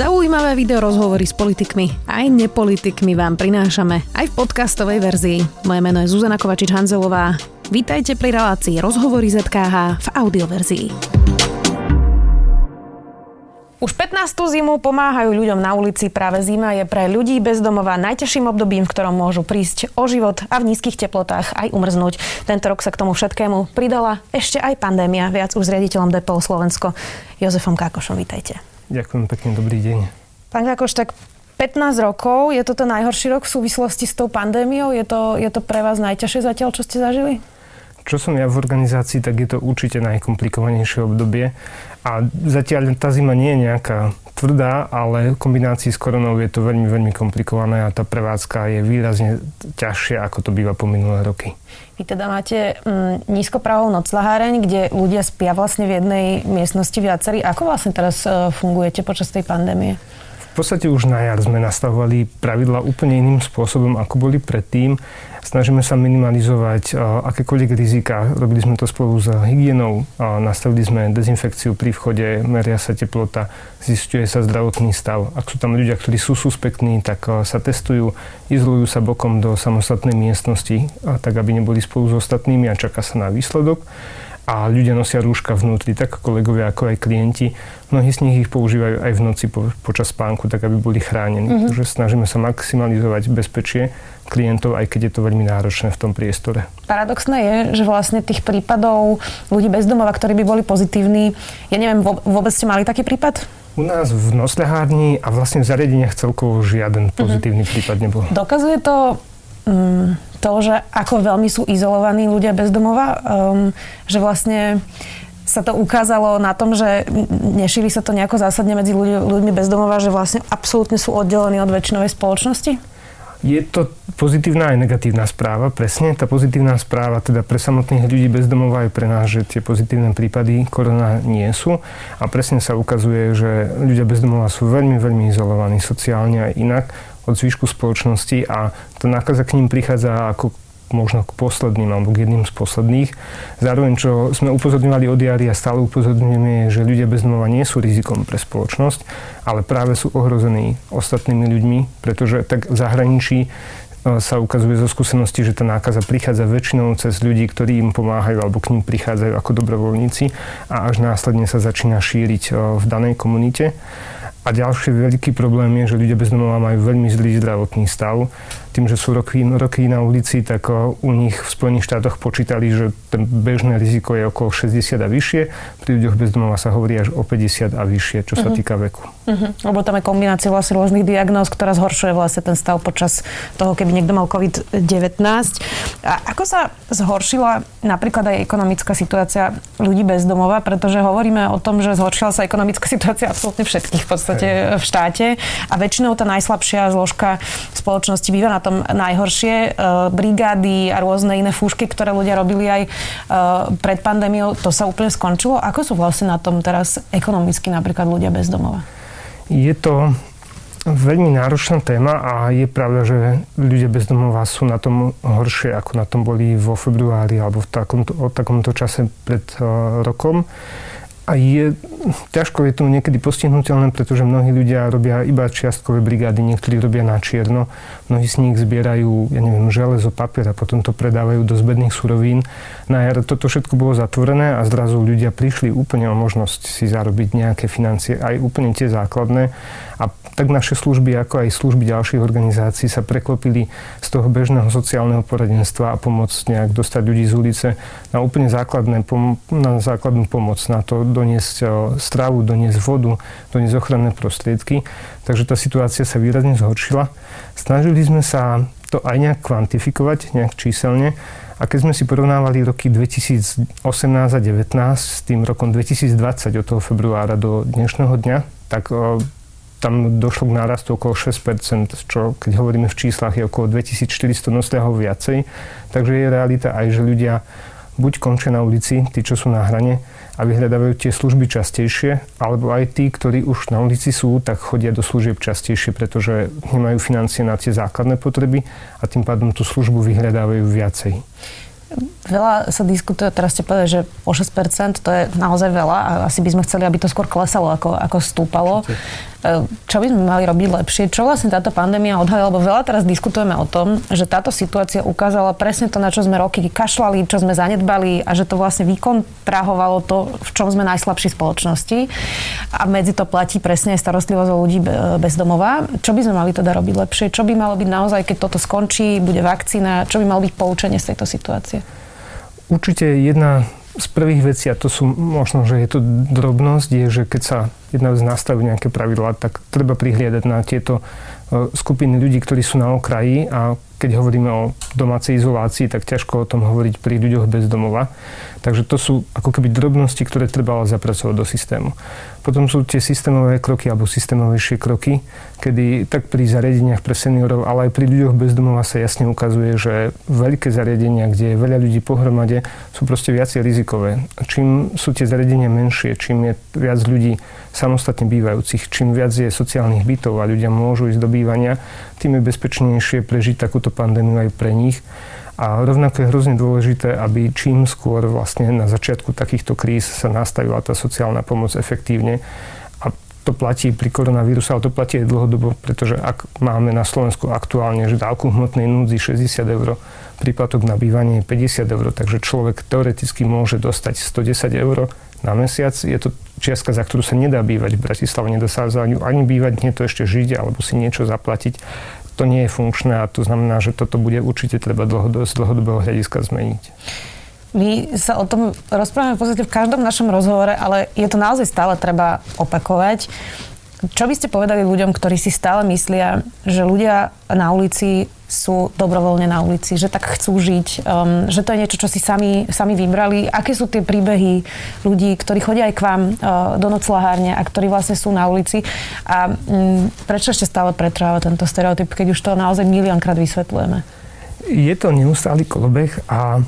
Zaujímavé video rozhovory s politikmi aj nepolitikmi vám prinášame aj v podcastovej verzii. Moje meno je Zuzana Kovačič-Hanzelová. Vítajte pri relácii Rozhovory ZKH v audioverzii. Už 15. zimu pomáhajú ľuďom na ulici. Práve zima je pre ľudí bezdomova najťažším obdobím, v ktorom môžu prísť o život a v nízkych teplotách aj umrznúť. Tento rok sa k tomu všetkému pridala ešte aj pandémia. Viac už s riaditeľom DPO Slovensko Jozefom Kákošom. Vítajte. Ďakujem pekne, dobrý deň. Pán Kakoš, tak 15 rokov, je toto najhorší rok v súvislosti s tou pandémiou? Je to, je to pre vás najťažšie zatiaľ, čo ste zažili? Čo som ja v organizácii, tak je to určite najkomplikovanejšie obdobie. A zatiaľ tá zima nie je nejaká tvrdá, ale v kombinácii s koronou je to veľmi, veľmi komplikované a tá prevádzka je výrazne ťažšia, ako to býva po minulé roky. Vy teda máte mm, nízkopravou noclaháreň, kde ľudia spia vlastne v jednej miestnosti viacerí. Ako vlastne teraz e, fungujete počas tej pandémie? V podstate už na jar sme nastavovali pravidla úplne iným spôsobom, ako boli predtým. Snažíme sa minimalizovať akékoľvek rizika. Robili sme to spolu s hygienou, nastavili sme dezinfekciu pri vchode, meria sa teplota, zistuje sa zdravotný stav. Ak sú tam ľudia, ktorí sú suspektní, tak sa testujú, izolujú sa bokom do samostatnej miestnosti, tak aby neboli spolu s ostatnými a čaká sa na výsledok a ľudia nosia rúška vnútri, tak kolegovia ako aj klienti. Mnohí z nich ich používajú aj v noci po, počas spánku, tak aby boli chránení. Mm-hmm. Takže snažíme sa maximalizovať bezpečie klientov, aj keď je to veľmi náročné v tom priestore. Paradoxné je, že vlastne tých prípadov ľudí bez domova, ktorí by boli pozitívni, ja neviem, vôbec ste mali taký prípad? U nás v nosľahárni a vlastne v zariadeniach celkovo žiaden mhm. pozitívny mm-hmm. prípad nebol. Dokazuje to um, to, že ako veľmi sú izolovaní ľudia bez domova, um, že vlastne sa to ukázalo na tom, že nešíri sa to nejako zásadne medzi ľuďmi bez domova, že vlastne absolútne sú oddelení od väčšinovej spoločnosti? Je to pozitívna aj negatívna správa, presne. Tá pozitívna správa teda pre samotných ľudí bez domova aj pre nás, že tie pozitívne prípady korona nie sú. A presne sa ukazuje, že ľudia bez domova sú veľmi, veľmi izolovaní sociálne aj inak od zvyšku spoločnosti a tá nákaza k ním prichádza ako možno k posledným alebo k jedným z posledných. Zároveň, čo sme upozorňovali od jary a stále upozorňujeme, že ľudia bez domova nie sú rizikom pre spoločnosť, ale práve sú ohrození ostatnými ľuďmi, pretože tak v zahraničí e, sa ukazuje zo skúsenosti, že tá nákaza prichádza väčšinou cez ľudí, ktorí im pomáhajú alebo k ním prichádzajú ako dobrovoľníci a až následne sa začína šíriť e, v danej komunite. A ďalší veľký problém je, že ľudia bez domova majú veľmi zlý zdravotný stav tým, že sú roky, roky na ulici, tak u nich v Spojených štátoch počítali, že ten bežné riziko je okolo 60 a vyššie. Pri ľuďoch bez domova sa hovorí až o 50 a vyššie, čo uh-huh. sa mhm. týka veku. Uh-huh. Lebo tam je kombinácia vlastne rôznych diagnóz, ktorá zhoršuje vlastne ten stav počas toho, keby niekto mal COVID-19. A ako sa zhoršila napríklad aj ekonomická situácia ľudí bez domova, pretože hovoríme o tom, že zhoršila sa ekonomická situácia absolútne všetkých v podstate v štáte a väčšinou tá najslabšia zložka spoločnosti býva na tom najhoršie. E, brigády a rôzne iné fúšky, ktoré ľudia robili aj e, pred pandémiou, to sa úplne skončilo. Ako sú vlastne na tom teraz ekonomicky napríklad ľudia bez domova? Je to veľmi náročná téma a je pravda, že ľudia bez domova sú na tom horšie, ako na tom boli vo februári alebo v takomto, o takomto čase pred uh, rokom. A je, ťažko je to niekedy postihnutelné, pretože mnohí ľudia robia iba čiastkové brigády, niektorí robia na čierno, mnohí z nich zbierajú, ja neviem, železo, papier a potom to predávajú do zbedných surovín. Na jar toto všetko bolo zatvorené a zrazu ľudia prišli úplne o možnosť si zarobiť nejaké financie, aj úplne tie základné. A tak naše služby, ako aj služby ďalších organizácií sa preklopili z toho bežného sociálneho poradenstva a pomoc nejak dostať ľudí z ulice na úplne základné, na základnú pomoc, na to doniesť stravu, doniesť vodu, doniesť ochranné prostriedky. Takže tá situácia sa výrazne zhoršila. Snažili sme sa to aj nejak kvantifikovať, nejak číselne. A keď sme si porovnávali roky 2018 a 2019 s tým rokom 2020 od toho februára do dnešného dňa, tak tam došlo k nárastu okolo 6%, čo keď hovoríme v číslach je okolo 2400 nosného viacej. Takže je realita aj, že ľudia buď končia na ulici, tí, čo sú na hrane a vyhľadávajú tie služby častejšie, alebo aj tí, ktorí už na ulici sú, tak chodia do služieb častejšie, pretože nemajú financie na tie základné potreby a tým pádom tú službu vyhľadávajú viacej. veľa sa diskutuje, teraz ste povedali, že o 6% to je naozaj veľa a asi by sme chceli, aby to skôr klesalo, ako, ako stúpalo. E, čo by sme mali robiť lepšie? Čo vlastne táto pandémia odhalila? Lebo veľa teraz diskutujeme o tom, že táto situácia ukázala presne to, na čo sme roky kašľali, čo sme zanedbali a že to vlastne vykontrahovalo to, v čom sme najslabší spoločnosti. A medzi to platí presne starostlivosť o ľudí bez domova. Čo by sme mali teda robiť lepšie? Čo by malo byť naozaj, keď toto skončí, bude vakcína? Čo by malo byť poučenie z tejto situácie? Určite jedna z prvých vecí, a to sú možno, že je to drobnosť, je, že keď sa jedna vec nastaví nejaké pravidlá, tak treba prihliadať na tieto e, skupiny ľudí, ktorí sú na okraji a keď hovoríme o domácej izolácii, tak ťažko o tom hovoriť pri ľuďoch bez domova. Takže to sú ako keby drobnosti, ktoré treba zapracovať do systému. Potom sú tie systémové kroky alebo systémovejšie kroky, kedy tak pri zariadeniach pre seniorov, ale aj pri ľuďoch bez domova sa jasne ukazuje, že veľké zariadenia, kde je veľa ľudí pohromade, sú proste viacej rizikové. Čím sú tie zariadenia menšie, čím je viac ľudí samostatne bývajúcich, čím viac je sociálnych bytov a ľudia môžu ísť do bývania, tým je bezpečnejšie prežiť takúto pandémiu aj pre nich. A rovnako je hrozne dôležité, aby čím skôr vlastne na začiatku takýchto kríz sa nastavila tá sociálna pomoc efektívne. A to platí pri koronavíruse, ale to platí aj dlhodobo, pretože ak máme na Slovensku aktuálne, že dávku hmotnej núdzi 60 eur, príplatok na bývanie je 50 eur, takže človek teoreticky môže dostať 110 eur na mesiac. Je to čiastka, za ktorú sa nedá bývať v Bratislave, nedá sa ani bývať, nie to ešte žiť alebo si niečo zaplatiť to nie je funkčné a to znamená, že toto bude určite treba dlhodobo, z dlhodobého hľadiska zmeniť. My sa o tom rozprávame v podstate v každom našom rozhovore, ale je to naozaj stále treba opakovať. Čo by ste povedali ľuďom, ktorí si stále myslia, že ľudia na ulici sú dobrovoľne na ulici, že tak chcú žiť, um, že to je niečo, čo si sami, sami vybrali. Aké sú tie príbehy ľudí, ktorí chodia aj k vám uh, do noclahárne a ktorí vlastne sú na ulici a um, prečo ešte stále pretrváva tento stereotyp, keď už to naozaj miliónkrát vysvetľujeme? Je to neustály kolobeh a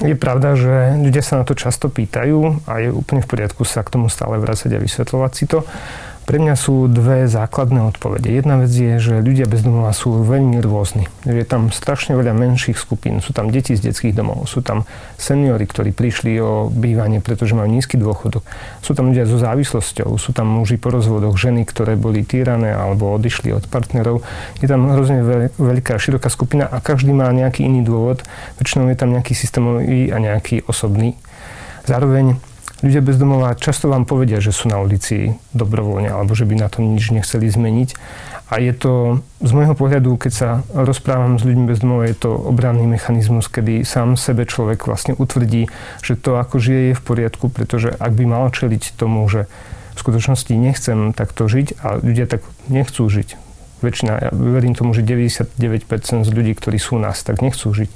je pravda, že ľudia sa na to často pýtajú a je úplne v poriadku sa k tomu stále vrácať a vysvetľovať si to. Pre mňa sú dve základné odpovede. Jedna vec je, že ľudia bez domova sú veľmi rôzni. Je tam strašne veľa menších skupín. Sú tam deti z detských domov, sú tam seniory, ktorí prišli o bývanie, pretože majú nízky dôchodok. Sú tam ľudia so závislosťou, sú tam muži po rozvodoch, ženy, ktoré boli týrané alebo odišli od partnerov. Je tam hrozne veľká, široká skupina a každý má nejaký iný dôvod. Väčšinou je tam nejaký systémový a nejaký osobný. Zároveň Ľudia bez domova často vám povedia, že sú na ulici dobrovoľne alebo že by na to nič nechceli zmeniť. A je to, z môjho pohľadu, keď sa rozprávam s ľuďmi bez domova, je to obranný mechanizmus, kedy sám sebe človek vlastne utvrdí, že to ako žije je v poriadku, pretože ak by mal čeliť tomu, že v skutočnosti nechcem takto žiť a ľudia tak nechcú žiť. Väčšina, ja verím tomu, že 99% z ľudí, ktorí sú nás, tak nechcú žiť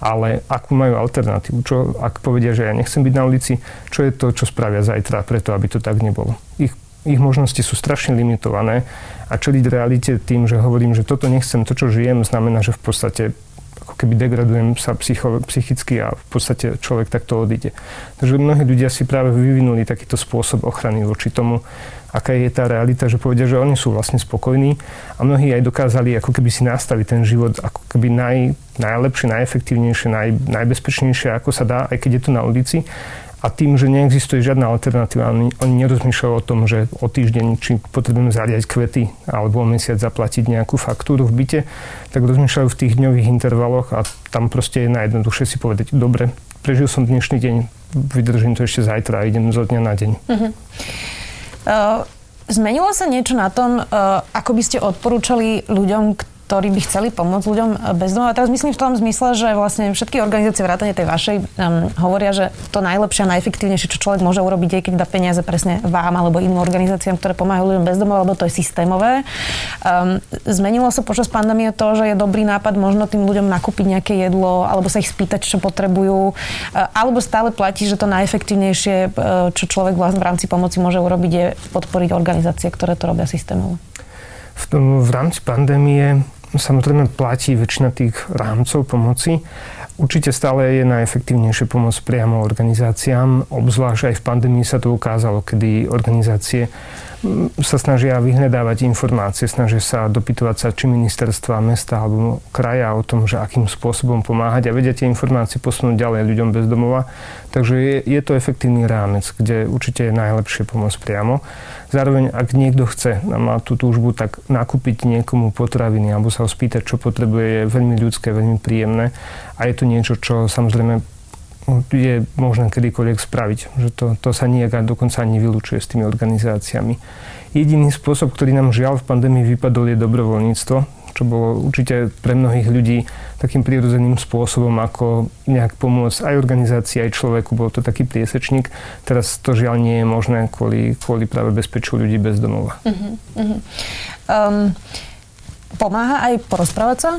ale akú majú alternatívu, čo, ak povedia, že ja nechcem byť na ulici, čo je to, čo spravia zajtra preto, aby to tak nebolo. Ich, ich možnosti sú strašne limitované a čeliť realite tým, že hovorím, že toto nechcem, to, čo žijem, znamená, že v podstate keby degradujem sa psycho, psychicky a v podstate človek takto odíde. Takže mnohí ľudia si práve vyvinuli takýto spôsob ochrany voči tomu, aká je tá realita, že povedia, že oni sú vlastne spokojní a mnohí aj dokázali ako keby si nastaviť ten život ako keby naj, najlepšie, najefektívnejšie, naj, najbezpečnejšie, ako sa dá, aj keď je to na ulici. A tým, že neexistuje žiadna alternatíva, oni, oni nerozmýšľajú o tom, že o týždeň, či potrebujeme zariať kvety alebo o mesiac zaplatiť nejakú faktúru v byte, tak rozmýšľajú v tých dňových intervaloch a tam proste je najjednoduchšie si povedať, dobre, prežil som dnešný deň, vydržím to ešte zajtra a idem zo dňa na deň. Uh-huh. Uh, zmenilo sa niečo na tom, uh, ako by ste odporúčali ľuďom, by chceli pomôcť ľuďom bez domova. Teraz myslím v tom zmysle, že vlastne všetky organizácie vrátane tej vašej um, hovoria, že to najlepšie a najefektívnejšie, čo človek môže urobiť, je keď dá peniaze presne vám alebo iným organizáciám, ktoré pomáhajú ľuďom bez domova, lebo to je systémové. Um, zmenilo sa počas pandémie to, že je dobrý nápad možno tým ľuďom nakúpiť nejaké jedlo alebo sa ich spýtať, čo potrebujú. Uh, alebo stále platí, že to najefektívnejšie, uh, čo človek vlastne v rámci pomoci môže urobiť, je podporiť organizácie, ktoré to robia systémovo. V, v rámci pandémie Samozrejme platí väčšina tých rámcov pomoci. Určite stále je najefektívnejšie pomôcť priamo organizáciám, obzvlášť aj v pandémii sa to ukázalo, kedy organizácie sa snažia vyhľadávať informácie, snažia sa dopytovať sa či ministerstva, mesta alebo kraja o tom, že akým spôsobom pomáhať a vedia tie informácie posunúť ďalej ľuďom bez domova. Takže je, je to efektívny rámec, kde určite je najlepšie pomôcť priamo. Zároveň, ak niekto chce a má tú túžbu, tak nakúpiť niekomu potraviny alebo sa ho spýtať, čo potrebuje, je veľmi ľudské, veľmi príjemné. A je to niečo, čo samozrejme je možné kedykoľvek spraviť. Že to, to sa nijak dokonca ani vylúčuje s tými organizáciami. Jediný spôsob, ktorý nám žiaľ v pandémii vypadol, je dobrovoľníctvo, čo bolo určite pre mnohých ľudí takým prirodzeným spôsobom, ako nejak pomôcť aj organizácii, aj človeku. Bol to taký priesečník. Teraz to žiaľ nie je možné kvôli, kvôli práve bezpečiu ľudí bez domova. Uh-huh, uh-huh. Um, pomáha aj porozprávať sa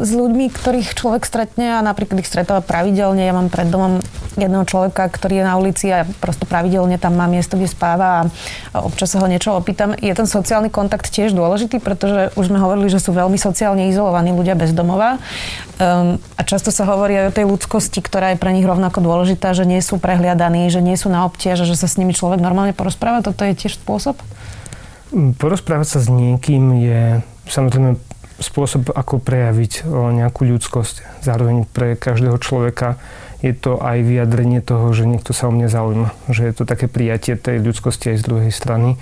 s ľuďmi, ktorých človek stretne a napríklad ich stretáva pravidelne. Ja mám pred domom jedného človeka, ktorý je na ulici a prosto pravidelne tam má miesto, kde spáva a občas sa ho niečo opýtam. Je ten sociálny kontakt tiež dôležitý, pretože už sme hovorili, že sú veľmi sociálne izolovaní ľudia bez domova. Um, a často sa hovorí aj o tej ľudskosti, ktorá je pre nich rovnako dôležitá, že nie sú prehliadaní, že nie sú na obtiaž, že sa s nimi človek normálne porozpráva. Toto je tiež spôsob? Porozprávať sa s niekým je samozrejme spôsob, ako prejaviť nejakú ľudskosť. Zároveň pre každého človeka je to aj vyjadrenie toho, že niekto sa o mňa zaujíma. Že je to také prijatie tej ľudskosti aj z druhej strany.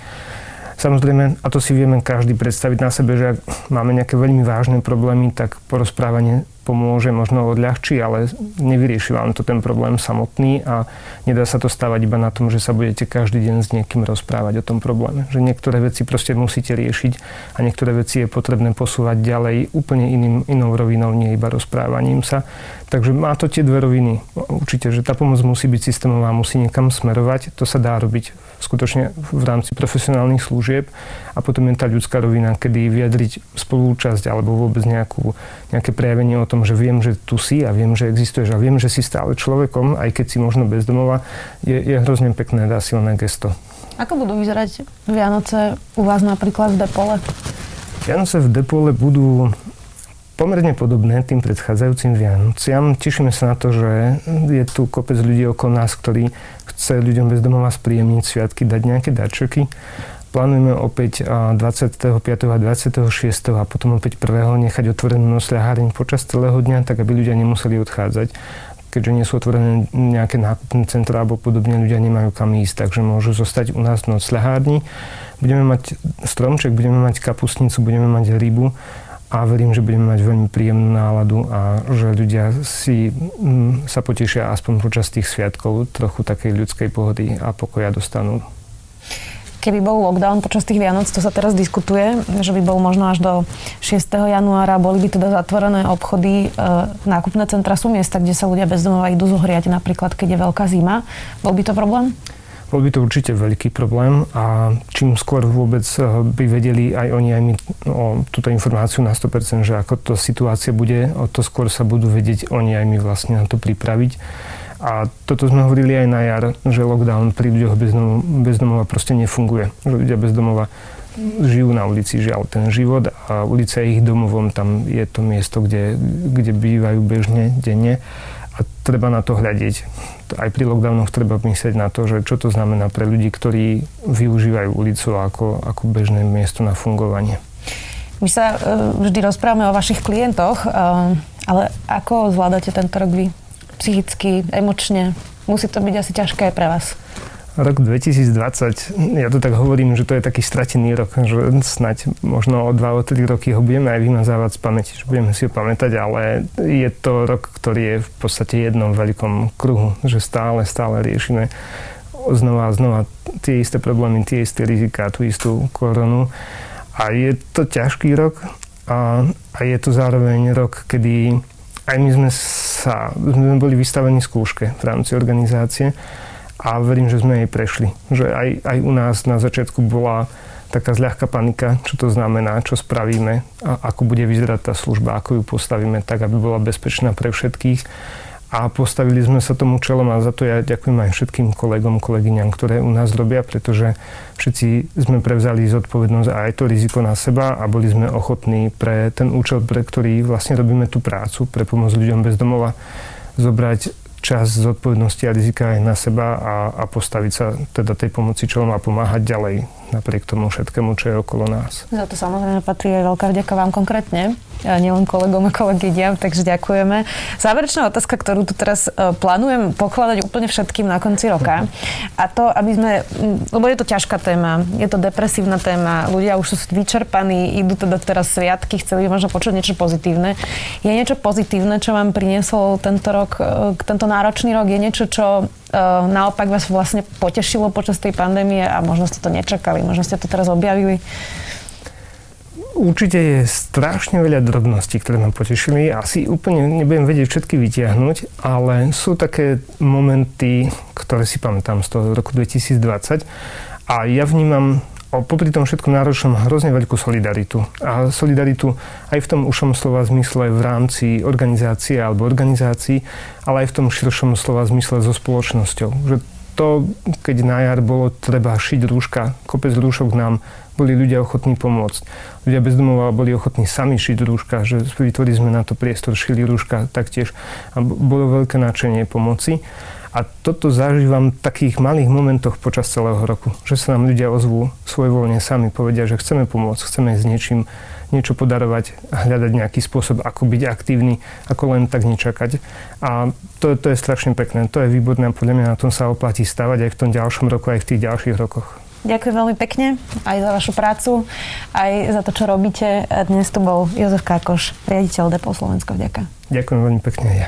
Samozrejme, a to si vieme každý predstaviť na sebe, že ak máme nejaké veľmi vážne problémy, tak porozprávanie pomôže, možno odľahčí, ale nevyrieši vám to ten problém samotný a nedá sa to stávať iba na tom, že sa budete každý deň s niekým rozprávať o tom probléme. Že niektoré veci proste musíte riešiť a niektoré veci je potrebné posúvať ďalej úplne iným, inou rovinou, nie iba rozprávaním sa. Takže má to tie dve roviny. Určite, že tá pomoc musí byť systémová, musí niekam smerovať. To sa dá robiť skutočne v rámci profesionálnych služieb. A potom je tá ľudská rovina, kedy vyjadriť spolúčasť alebo vôbec nejakú, nejaké prejavenie o tom, že viem, že tu si a viem, že existuješ a viem, že si stále človekom, aj keď si možno bezdomova, je, je hrozne pekné a silné gesto. Ako budú vyzerať Vianoce u vás napríklad v Depole? Vianoce v Depole budú pomerne podobné tým predchádzajúcim Vianociam. Tešíme sa na to, že je tu kopec ľudí okolo nás, ktorí chce ľuďom bez domova spríjemniť sviatky, dať nejaké darčeky. Plánujeme opäť 25. a 26. a potom opäť 1. nechať otvorenú nosľaháreň počas celého dňa, tak aby ľudia nemuseli odchádzať keďže nie sú otvorené nejaké nákupné centra alebo podobne, ľudia nemajú kam ísť, takže môžu zostať u nás v nocľahárni. Budeme mať stromček, budeme mať kapustnicu, budeme mať rybu a verím, že budeme mať veľmi príjemnú náladu a že ľudia si m, mm, sa potešia aspoň počas tých sviatkov trochu takej ľudskej pohody a pokoja dostanú. Keby bol lockdown počas tých Vianoc, to sa teraz diskutuje, že by bol možno až do 6. januára, boli by teda zatvorené obchody, e, nákupné centra sú miesta, kde sa ľudia bezdomova idú zohriať, napríklad keď je veľká zima. Bol by to problém? Bol by to určite veľký problém a čím skôr vôbec eh, by vedeli aj oni, aj my o túto informáciu na 100%, že ako to situácia bude, o to skôr sa budú vedieť oni aj my vlastne na to pripraviť. A toto sme hovorili aj na jar, že lockdown pri ľuďoch bez domova proste nefunguje. Že ľudia bez domova žijú na ulici, žiaľ, ten život a ulica je ich domovom, tam je to miesto, kde, kde bývajú bežne, denne treba na to hľadiť aj pri lockdownoch treba myslieť na to, že čo to znamená pre ľudí, ktorí využívajú ulicu ako, ako bežné miesto na fungovanie. My sa uh, vždy rozprávame o vašich klientoch, uh, ale ako zvládate tento rok vy? Psychicky, emočne? Musí to byť asi ťažké pre vás. Rok 2020, ja to tak hovorím, že to je taký stratený rok, že snať možno o 2 o 3 roky ho budeme aj vymazávať z pamäti, že budeme si ho pamätať, ale je to rok, ktorý je v podstate jednom veľkom kruhu, že stále, stále riešime znova a znova tie isté problémy, tie isté rizika, tú istú koronu. A je to ťažký rok a, a je to zároveň rok, kedy aj my sme sa, sme boli vystavení skúške v rámci organizácie a verím, že sme jej prešli. Že aj, aj u nás na začiatku bola taká zľahká panika, čo to znamená, čo spravíme a ako bude vyzerať tá služba, ako ju postavíme tak, aby bola bezpečná pre všetkých. A postavili sme sa tomu čelom a za to ja ďakujem aj všetkým kolegom, kolegyňam, ktoré u nás robia, pretože všetci sme prevzali zodpovednosť a aj to riziko na seba a boli sme ochotní pre ten účel, pre ktorý vlastne robíme tú prácu, pre pomoc ľuďom bez domova, zobrať čas zodpovednosti a rizika aj na seba a, a postaviť sa teda tej pomoci čelom a pomáhať ďalej napriek tomu všetkému, čo je okolo nás. Za to samozrejme patrí aj veľká vďaka vám konkrétne, a nielen kolegom a kolegyňam, takže ďakujeme. Záverečná otázka, ktorú tu teraz e, plánujem pokladať úplne všetkým na konci roka. A to, aby sme, lebo je to ťažká téma, je to depresívna téma, ľudia už sú vyčerpaní, idú teda teraz sviatky, chceli možno počuť niečo pozitívne. Je niečo pozitívne, čo vám priniesol tento rok, e, tento náročný rok? Je niečo, čo naopak vás vlastne potešilo počas tej pandémie a možno ste to nečakali, možno ste to teraz objavili? Určite je strašne veľa drobností, ktoré ma potešili. Asi úplne nebudem vedieť všetky vytiahnuť, ale sú také momenty, ktoré si pamätám z toho roku 2020 a ja vnímam popri tom všetkom náročnom hrozne veľkú solidaritu. A solidaritu aj v tom ušom slova zmysle v rámci organizácie alebo organizácií, ale aj v tom širšom slova zmysle so spoločnosťou. Že to, keď na jar bolo treba šiť rúška, kopec rúšok nám boli ľudia ochotní pomôcť. Ľudia bez domova boli ochotní sami šiť rúška, že vytvorili sme na to priestor, šili rúška taktiež a bolo veľké náčenie pomoci. A toto zažívam v takých malých momentoch počas celého roku, že sa nám ľudia ozvú svojvoľne sami, povedia, že chceme pomôcť, chceme s niečím niečo podarovať, hľadať nejaký spôsob, ako byť aktívny, ako len tak nečakať. A to, to je strašne pekné, to je výborné a podľa mňa na tom sa oplatí stavať aj v tom ďalšom roku, aj v tých ďalších rokoch. Ďakujem veľmi pekne aj za vašu prácu, aj za to, čo robíte. Dnes tu bol Jozef Kákoš, riaditeľ Depo Slovensko. Ďakujem. Ďakujem veľmi pekne ja.